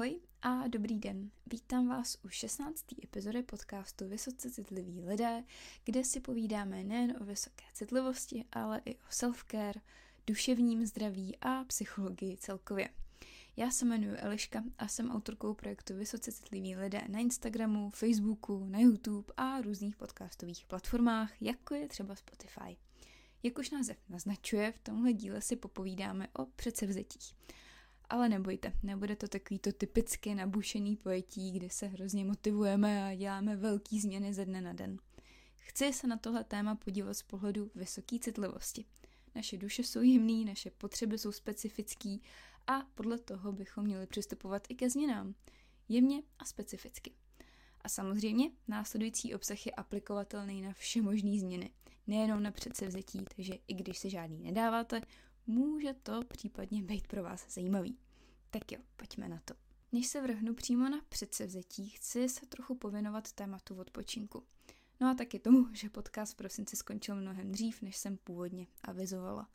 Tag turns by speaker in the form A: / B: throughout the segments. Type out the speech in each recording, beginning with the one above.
A: Ahoj a dobrý den. Vítám vás u 16. epizody podcastu Vysoce citliví lidé, kde si povídáme nejen o vysoké citlivosti, ale i o self-care, duševním zdraví a psychologii celkově. Já se jmenuji Eliška a jsem autorkou projektu Vysoce citliví lidé na Instagramu, Facebooku, na YouTube a různých podcastových platformách, jako je třeba Spotify. Jak už název naznačuje, v tomhle díle si popovídáme o předsevzetích. Ale nebojte, nebude to takový to typicky nabušený pojetí, kdy se hrozně motivujeme a děláme velký změny ze dne na den. Chci se na tohle téma podívat z pohledu vysoké citlivosti. Naše duše jsou jemný, naše potřeby jsou specifický a podle toho bychom měli přistupovat i ke změnám. Jemně a specificky. A samozřejmě následující obsah je aplikovatelný na vše možné změny, nejenom na předsevzetí, takže i když se žádný nedáváte, může to případně být pro vás zajímavý. Tak jo, pojďme na to. Než se vrhnu přímo na předsevzetí, chci se trochu pověnovat tématu odpočinku. No a taky tomu, že podcast v prosinci skončil mnohem dřív, než jsem původně avizovala.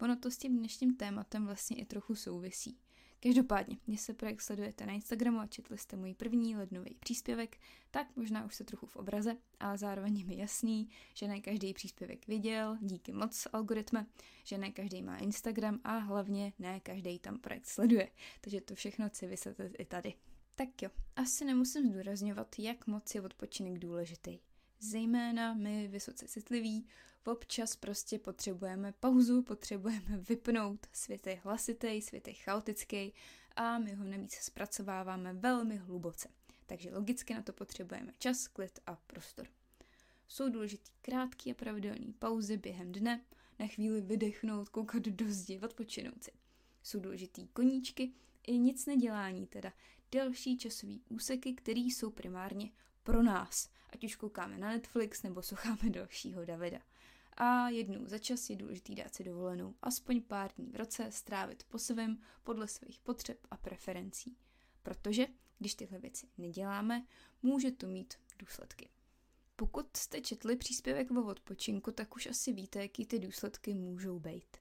A: Ono to s tím dnešním tématem vlastně i trochu souvisí. Každopádně, když se projekt sledujete na Instagramu a četli jste můj první lednový příspěvek, tak možná už se trochu v obraze, ale zároveň je mi jasný, že ne každý příspěvek viděl, díky moc algoritme, že ne každý má Instagram a hlavně ne každý tam projekt sleduje. Takže to všechno chci vysvětlit i tady. Tak jo, asi nemusím zdůrazňovat, jak moc je odpočinek důležitý. Zejména my vysoce citliví občas prostě potřebujeme pauzu, potřebujeme vypnout, svět je hlasitý, svět je chaotický a my ho navíc zpracováváme velmi hluboce. Takže logicky na to potřebujeme čas, klid a prostor. Jsou důležitý krátké a pravidelné pauzy během dne, na chvíli vydechnout, koukat do zdi, odpočinout si. Jsou důležitý koníčky i nic nedělání, teda delší časový úseky, které jsou primárně pro nás, ať už koukáme na Netflix nebo slucháme dalšího Davida. A jednou za čas je důležitý dát si dovolenou aspoň pár dní v roce strávit po svém podle svých potřeb a preferencí. Protože když tyhle věci neděláme, může to mít důsledky. Pokud jste četli příspěvek o odpočinku, tak už asi víte, jaký ty důsledky můžou být.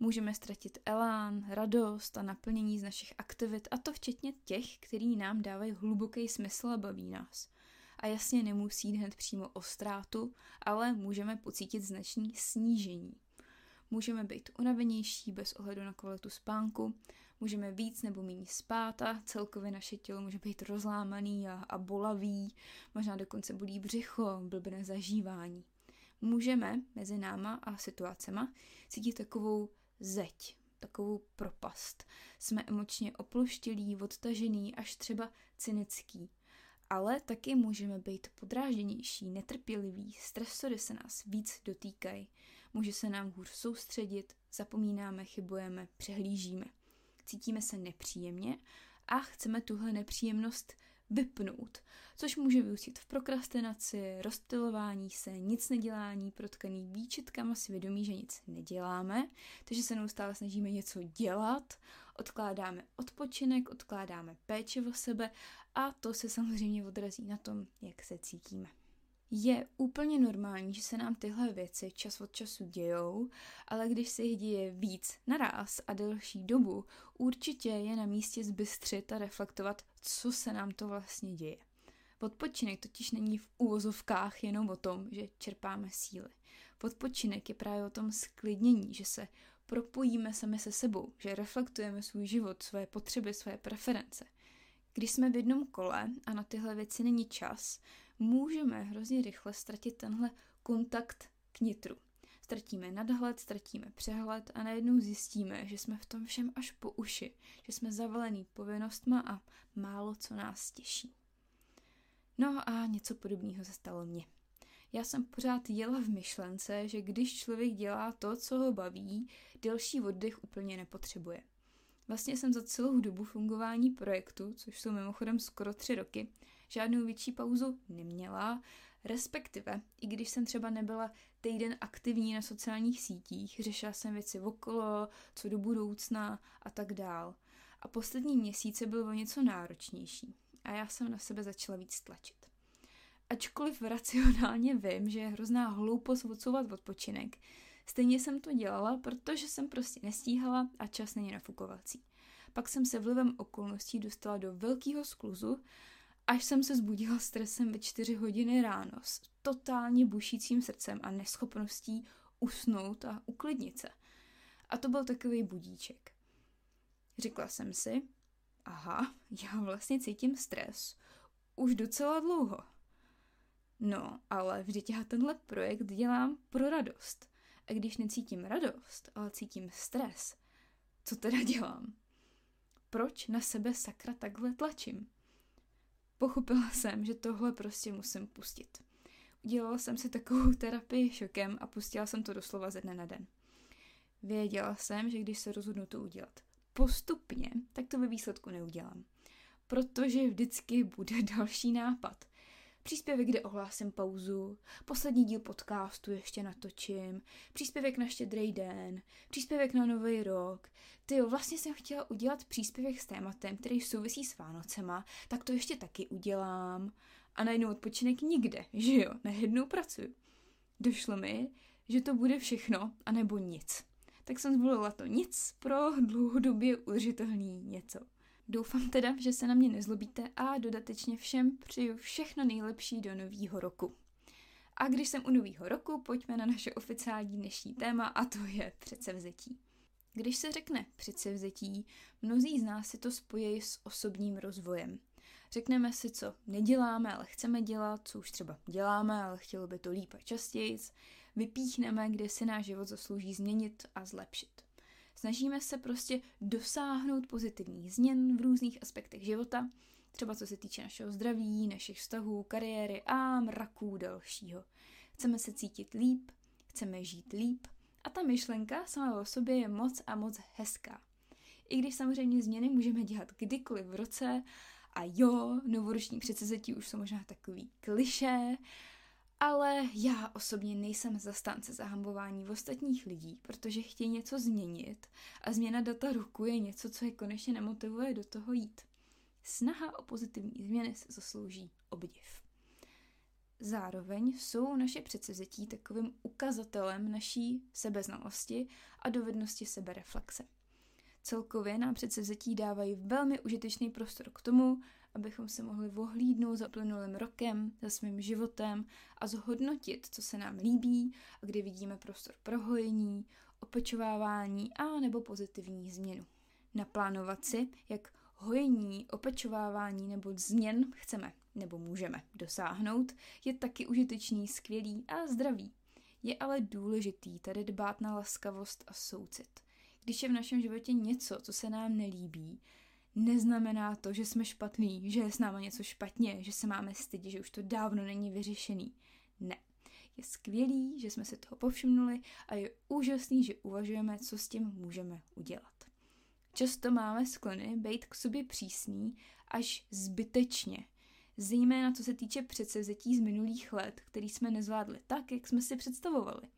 A: Můžeme ztratit elán, radost a naplnění z našich aktivit, a to včetně těch, který nám dávají hluboký smysl a baví nás a jasně nemusí jít hned přímo o ztrátu, ale můžeme pocítit značný snížení. Můžeme být unavenější bez ohledu na kvalitu spánku, můžeme víc nebo méně spát a celkově naše tělo může být rozlámaný a, a bolavý, možná dokonce bolí břicho, blbné zažívání. Můžeme mezi náma a situacema cítit takovou zeď, takovou propast. Jsme emočně opluštilí, odtažený, až třeba cynický ale taky můžeme být podrážděnější, netrpěliví, stresory se nás víc dotýkají, může se nám hůř soustředit, zapomínáme, chybujeme, přehlížíme. Cítíme se nepříjemně a chceme tuhle nepříjemnost vypnout, což může vyústit v prokrastinaci, rozptilování se, nic nedělání, protkaný výčitkama svědomí, že nic neděláme, takže se neustále snažíme něco dělat, odkládáme odpočinek, odkládáme péče o sebe a to se samozřejmě odrazí na tom, jak se cítíme. Je úplně normální, že se nám tyhle věci čas od času dějou, ale když se jich děje víc naraz a delší dobu, určitě je na místě zbystřit a reflektovat, co se nám to vlastně děje. Podpočinek totiž není v úvozovkách jenom o tom, že čerpáme síly. Podpočinek je právě o tom sklidnění, že se propojíme sami se sebou, že reflektujeme svůj život, své potřeby, své preference. Když jsme v jednom kole a na tyhle věci není čas, můžeme hrozně rychle ztratit tenhle kontakt k nitru. Ztratíme nadhled, ztratíme přehled a najednou zjistíme, že jsme v tom všem až po uši, že jsme zavalený povinnostma a málo co nás těší. No a něco podobného se stalo mně. Já jsem pořád jela v myšlence, že když člověk dělá to, co ho baví, delší oddech úplně nepotřebuje. Vlastně jsem za celou dobu fungování projektu, což jsou mimochodem skoro tři roky, žádnou větší pauzu neměla, respektive, i když jsem třeba nebyla týden aktivní na sociálních sítích, řešila jsem věci okolo, co do budoucna a tak dál. A poslední měsíce byl o něco náročnější a já jsem na sebe začala víc tlačit. Ačkoliv racionálně vím, že je hrozná hloupost odsouvat odpočinek, stejně jsem to dělala, protože jsem prostě nestíhala a čas není nafukovací. Pak jsem se vlivem okolností dostala do velkého skluzu, až jsem se zbudila stresem ve čtyři hodiny ráno s totálně bušícím srdcem a neschopností usnout a uklidnit se. A to byl takový budíček. Řekla jsem si, aha, já vlastně cítím stres už docela dlouho. No, ale vždyť já tenhle projekt dělám pro radost. A když necítím radost, ale cítím stres, co teda dělám? Proč na sebe sakra takhle tlačím? Pochopila jsem, že tohle prostě musím pustit. Udělala jsem si takovou terapii šokem a pustila jsem to doslova ze dne na den. Věděla jsem, že když se rozhodnu to udělat postupně, tak to ve výsledku neudělám. Protože vždycky bude další nápad. Příspěvek, kde ohlásím pauzu, poslední díl podcastu ještě natočím, příspěvek na štědrý den, příspěvek na nový rok. Ty jo, vlastně jsem chtěla udělat příspěvek s tématem, který souvisí s Vánocema, tak to ještě taky udělám. A najednou odpočinek nikde, že jo, najednou pracuji. Došlo mi, že to bude všechno, anebo nic. Tak jsem zvolila to nic pro dlouhodobě udržitelný něco. Doufám teda, že se na mě nezlobíte a dodatečně všem přeju všechno nejlepší do nového roku. A když jsem u nového roku, pojďme na naše oficiální dnešní téma a to je předsevzetí. Když se řekne předsevzetí, mnozí z nás si to spojí s osobním rozvojem. Řekneme si, co neděláme, ale chceme dělat, co už třeba děláme, ale chtělo by to líp a častěji. Vypíchneme, kde si náš život zaslouží změnit a zlepšit. Snažíme se prostě dosáhnout pozitivních změn v různých aspektech života, třeba co se týče našeho zdraví, našich vztahů, kariéry a mraků dalšího. Chceme se cítit líp, chceme žít líp a ta myšlenka sama o sobě je moc a moc hezká. I když samozřejmě změny můžeme dělat kdykoliv v roce a jo, novoroční předsezetí už jsou možná takový kliše, ale já osobně nejsem zastánce zahambování ostatních lidí, protože chtějí něco změnit a změna data ruku je něco, co je konečně nemotivuje do toho jít. Snaha o pozitivní změny se zaslouží obdiv. Zároveň jsou naše předsevzetí takovým ukazatelem naší sebeznalosti a dovednosti sebereflexe. Celkově nám předsevzetí dávají velmi užitečný prostor k tomu, abychom se mohli vohlídnout za plynulým rokem, za svým životem a zhodnotit, co se nám líbí a kde vidíme prostor pro hojení, opečovávání a nebo pozitivní změnu. Naplánovat si, jak hojení, opečovávání nebo změn chceme nebo můžeme dosáhnout, je taky užitečný, skvělý a zdravý. Je ale důležitý tady dbát na laskavost a soucit. Když je v našem životě něco, co se nám nelíbí, neznamená to, že jsme špatný, že je s náma něco špatně, že se máme stydit, že už to dávno není vyřešený. Ne. Je skvělý, že jsme se toho povšimnuli a je úžasný, že uvažujeme, co s tím můžeme udělat. Často máme sklony být k sobě přísný až zbytečně, zejména co se týče předsevzetí z minulých let, který jsme nezvládli tak, jak jsme si představovali.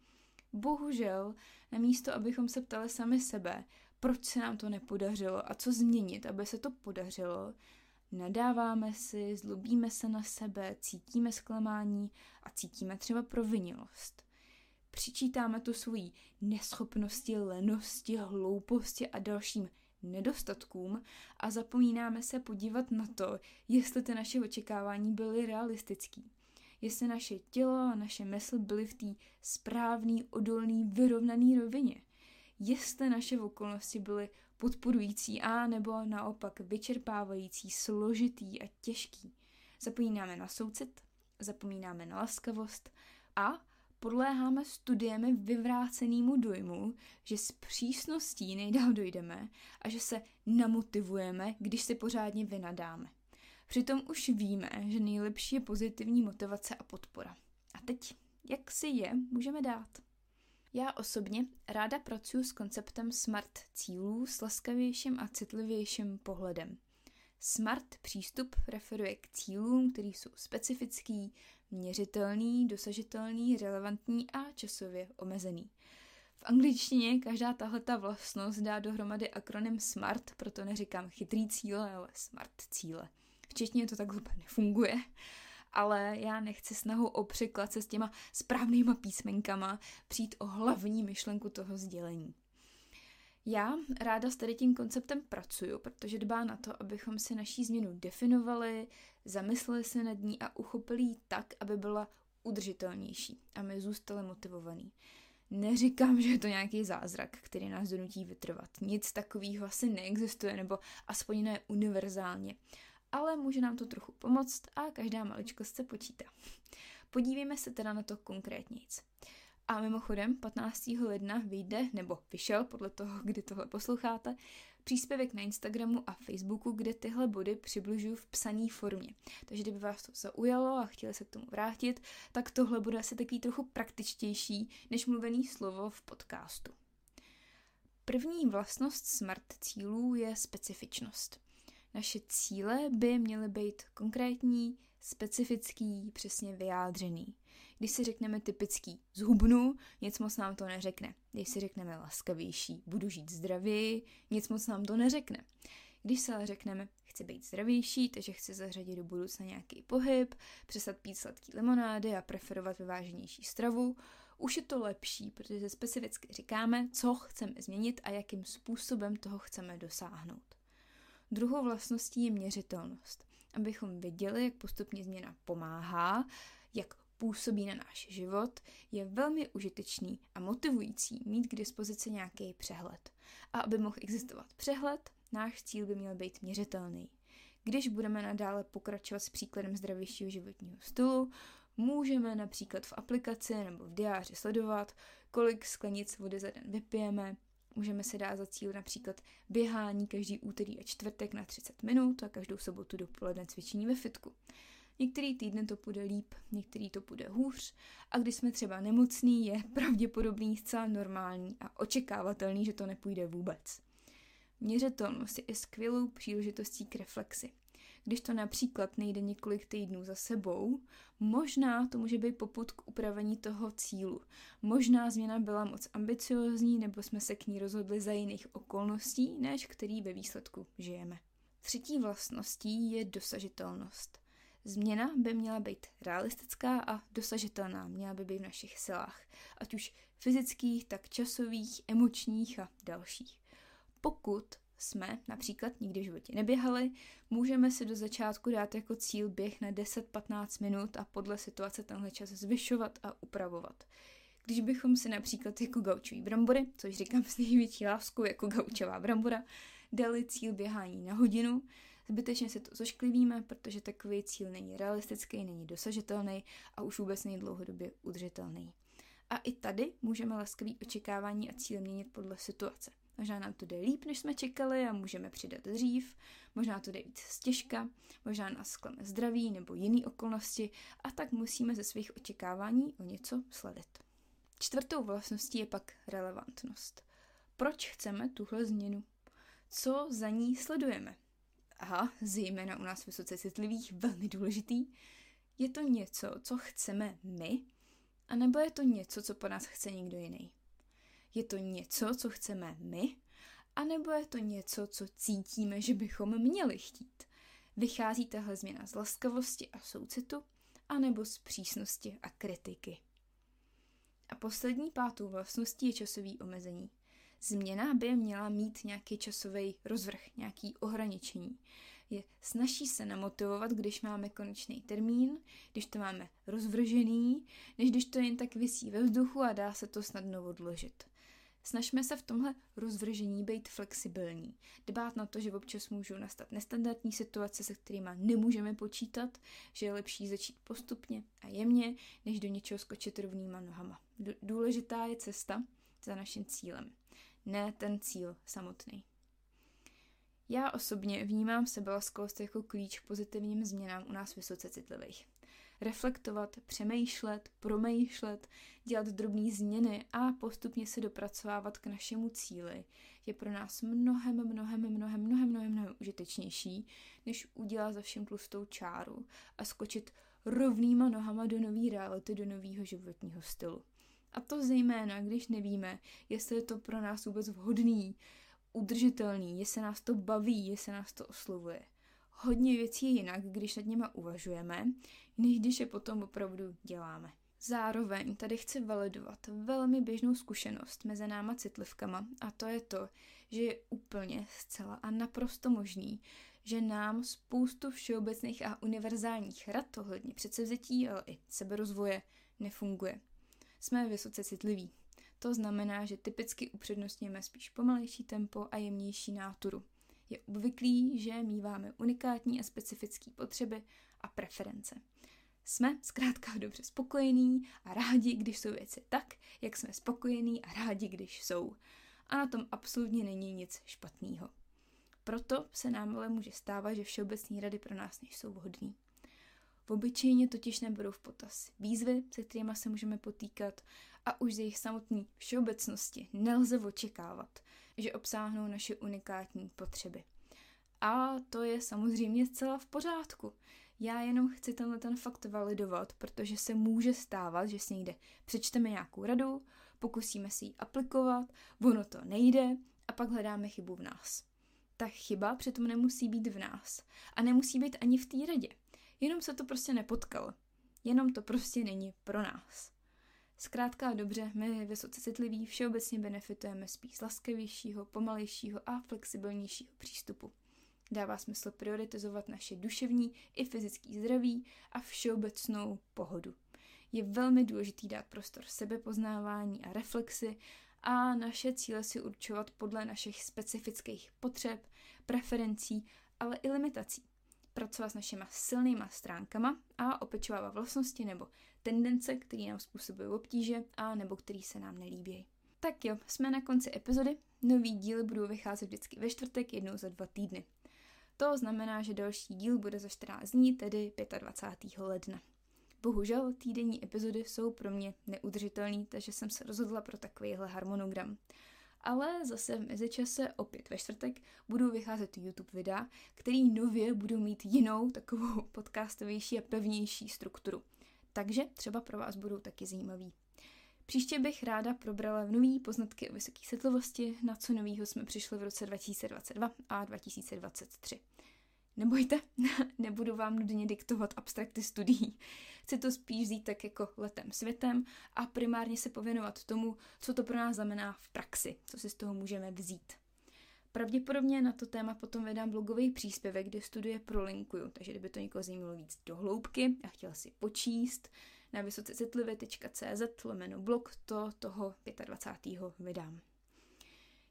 A: Bohužel, namísto abychom se ptali sami sebe, proč se nám to nepodařilo a co změnit, aby se to podařilo, nadáváme si, zlobíme se na sebe, cítíme zklamání a cítíme třeba provinilost. Přičítáme to svojí neschopnosti, lenosti, hlouposti a dalším nedostatkům a zapomínáme se podívat na to, jestli ty naše očekávání byly realistický. Jestli naše tělo a naše mysl byly v té správné, odolné, vyrovnané rovině – jestli naše okolnosti byly podporující a nebo naopak vyčerpávající, složitý a těžký. Zapomínáme na soucit, zapomínáme na laskavost a podléháme studiemi vyvrácenému dojmu, že s přísností nejdál dojdeme a že se namotivujeme, když si pořádně vynadáme. Přitom už víme, že nejlepší je pozitivní motivace a podpora. A teď, jak si je můžeme dát? Já osobně ráda pracuji s konceptem SMART cílů s laskavějším a citlivějším pohledem. SMART přístup referuje k cílům, které jsou specifický, měřitelný, dosažitelný, relevantní a časově omezený. V angličtině každá tahleta vlastnost dá dohromady akronym SMART, proto neříkám chytrý cíle, ale SMART cíle. V češtině to takhle nefunguje ale já nechci snahu o překlad se s těma správnýma písmenkama přijít o hlavní myšlenku toho sdělení. Já ráda s tady tím konceptem pracuju, protože dbá na to, abychom si naší změnu definovali, zamysleli se nad ní a uchopili ji tak, aby byla udržitelnější a my zůstali motivovaní. Neříkám, že je to nějaký zázrak, který nás donutí vytrvat. Nic takového asi neexistuje, nebo aspoň ne univerzálně. Ale může nám to trochu pomoct a každá maličkost se počítá. Podívejme se teda na to konkrétnějc. A mimochodem 15. ledna vyjde, nebo vyšel podle toho, kdy tohle posloucháte, příspěvek na Instagramu a Facebooku, kde tyhle body přibližuju v psané formě. Takže kdyby vás to zaujalo a chtěli se k tomu vrátit, tak tohle bude asi takový trochu praktičtější než mluvený slovo v podcastu. První vlastnost smart cílů je specifičnost. Naše cíle by měly být konkrétní, specifický, přesně vyjádřený. Když si řekneme typický zhubnu, nic moc nám to neřekne. Když si řekneme laskavější, budu žít zdravěji, nic moc nám to neřekne. Když se ale řekneme, chci být zdravější, takže chci zařadit do budoucna nějaký pohyb, přestat pít sladký limonády a preferovat vyváženější stravu, už je to lepší, protože specificky říkáme, co chceme změnit a jakým způsobem toho chceme dosáhnout. Druhou vlastností je měřitelnost, abychom věděli, jak postupně změna pomáhá, jak působí na náš život, je velmi užitečný a motivující mít k dispozici nějaký přehled. A aby mohl existovat přehled, náš cíl by měl být měřitelný. Když budeme nadále pokračovat s příkladem zdravějšího životního stylu, můžeme například v aplikaci nebo v diáři sledovat, kolik sklenic vody za den vypijeme, Můžeme si dát za cíl například běhání každý úterý a čtvrtek na 30 minut a každou sobotu dopoledne cvičení ve fitku. Některý týden to půjde líp, některý to půjde hůř a když jsme třeba nemocný, je pravděpodobný zcela normální a očekávatelný, že to nepůjde vůbec. Měřitelnost je i skvělou příležitostí k reflexi. Když to například nejde několik týdnů za sebou, možná to může být poput k upravení toho cílu. Možná změna byla moc ambiciozní, nebo jsme se k ní rozhodli za jiných okolností, než který ve výsledku žijeme. Třetí vlastností je dosažitelnost. Změna by měla být realistická a dosažitelná, měla by být v našich silách, ať už fyzických, tak časových, emočních a dalších. Pokud jsme například nikdy v životě neběhali, můžeme si do začátku dát jako cíl běh na 10-15 minut a podle situace tenhle čas zvyšovat a upravovat. Když bychom si například jako gaučový brambory, což říkám s největší láskou jako gaučová brambora, dali cíl běhání na hodinu, zbytečně se to zošklivíme, protože takový cíl není realistický, není dosažitelný a už vůbec není dlouhodobě udržitelný. A i tady můžeme laskavý očekávání a cíle měnit podle situace. Možná nám to jde líp, než jsme čekali a můžeme přidat dřív, možná to jde víc stěžka, možná nás sklame zdraví nebo jiné okolnosti a tak musíme ze svých očekávání o něco sledit. Čtvrtou vlastností je pak relevantnost. Proč chceme tuhle změnu? Co za ní sledujeme? Aha, zejména u nás vysoce citlivých, velmi důležitý. Je to něco, co chceme my, anebo je to něco, co po nás chce někdo jiný? Je to něco, co chceme my, anebo je to něco, co cítíme, že bychom měli chtít? Vychází tahle změna z laskavosti a soucitu, anebo z přísnosti a kritiky? A poslední pátou vlastností je časový omezení. Změna by měla mít nějaký časový rozvrh, nějaký ohraničení. Je snaží se namotivovat, když máme konečný termín, když to máme rozvržený, než když to jen tak visí ve vzduchu a dá se to snadno odložit. Snažme se v tomhle rozvržení být flexibilní, dbát na to, že občas můžou nastat nestandardní situace, se kterými nemůžeme počítat, že je lepší začít postupně a jemně, než do něčeho skočit rovnýma nohama. Důležitá je cesta za naším cílem, ne ten cíl samotný. Já osobně vnímám sebelaskost jako klíč k pozitivním změnám u nás vysoce citlivých reflektovat, přemýšlet, promýšlet, dělat drobné změny a postupně se dopracovávat k našemu cíli je pro nás mnohem, mnohem, mnohem, mnohem, mnohem, mnohem užitečnější, než udělat za všem tlustou čáru a skočit rovnýma nohama do nové reality, do nového životního stylu. A to zejména, když nevíme, jestli je to pro nás vůbec vhodný, udržitelný, jestli nás to baví, jestli nás to oslovuje hodně věcí jinak, když nad něma uvažujeme, než když je potom opravdu děláme. Zároveň tady chci validovat velmi běžnou zkušenost mezi náma citlivkama a to je to, že je úplně zcela a naprosto možný, že nám spoustu všeobecných a univerzálních rad ohledně předsevzetí, ale i seberozvoje nefunguje. Jsme vysoce citliví. To znamená, že typicky upřednostňujeme spíš pomalejší tempo a jemnější náturu. Je obvyklý, že míváme unikátní a specifické potřeby a preference. Jsme zkrátka dobře spokojení a rádi, když jsou věci tak, jak jsme spokojení a rádi, když jsou. A na tom absolutně není nic špatného. Proto se nám ale může stávat, že všeobecné rady pro nás nejsou vhodné. V obyčejně totiž nebudou v potaz výzvy, se kterými se můžeme potýkat a už z jejich samotné všeobecnosti nelze očekávat, že obsáhnou naše unikátní potřeby. A to je samozřejmě zcela v pořádku. Já jenom chci tenhle ten fakt validovat, protože se může stávat, že si někde přečteme nějakou radu, pokusíme si ji aplikovat, ono to nejde a pak hledáme chybu v nás. Ta chyba přitom nemusí být v nás a nemusí být ani v té radě. Jenom se to prostě nepotkalo. Jenom to prostě není pro nás. Zkrátka a dobře, my vysoce citliví všeobecně benefitujeme spíš laskavějšího, pomalejšího a flexibilnějšího přístupu. Dává smysl prioritizovat naše duševní i fyzický zdraví a všeobecnou pohodu. Je velmi důležitý dát prostor sebepoznávání a reflexy a naše cíle si určovat podle našich specifických potřeb, preferencí, ale i limitací. Pracovat s našimi silnýma stránkama a opečovávat vlastnosti nebo tendence, které nám způsobují obtíže a nebo který se nám nelíbí. Tak jo, jsme na konci epizody. Nový díly budou vycházet vždycky ve čtvrtek jednou za dva týdny. To znamená, že další díl bude za 14 dní, tedy 25. ledna. Bohužel týdenní epizody jsou pro mě neudržitelné, takže jsem se rozhodla pro takovýhle harmonogram. Ale zase v mezičase opět ve čtvrtek budou vycházet YouTube videa, který nově budou mít jinou, takovou podcastovější a pevnější strukturu. Takže třeba pro vás budou taky zajímavý. Příště bych ráda probrala nový poznatky o vysoké setlivosti, na co novýho jsme přišli v roce 2022 a 2023. Nebojte, nebudu vám nudně diktovat abstrakty studií. Chci to spíš vzít tak jako letem světem a primárně se pověnovat tomu, co to pro nás znamená v praxi, co si z toho můžeme vzít. Pravděpodobně na to téma potom vydám blogový příspěvek, kde studie prolinkuju, takže kdyby to někoho zajímalo víc do hloubky a chtěl si počíst, na vysocecitlivě.cz lomeno blog to toho 25. vydám.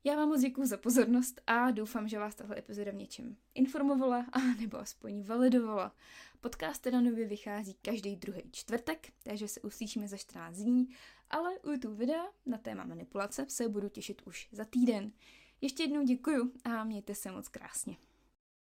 A: Já vám moc děkuji za pozornost a doufám, že vás tahle epizoda v něčem informovala a nebo aspoň validovala. Podcast teda nově vychází každý druhý čtvrtek, takže se uslyšíme za 14 dní, ale u YouTube videa na téma manipulace se budu těšit už za týden. Ještě jednou děkuju a mějte se moc krásně.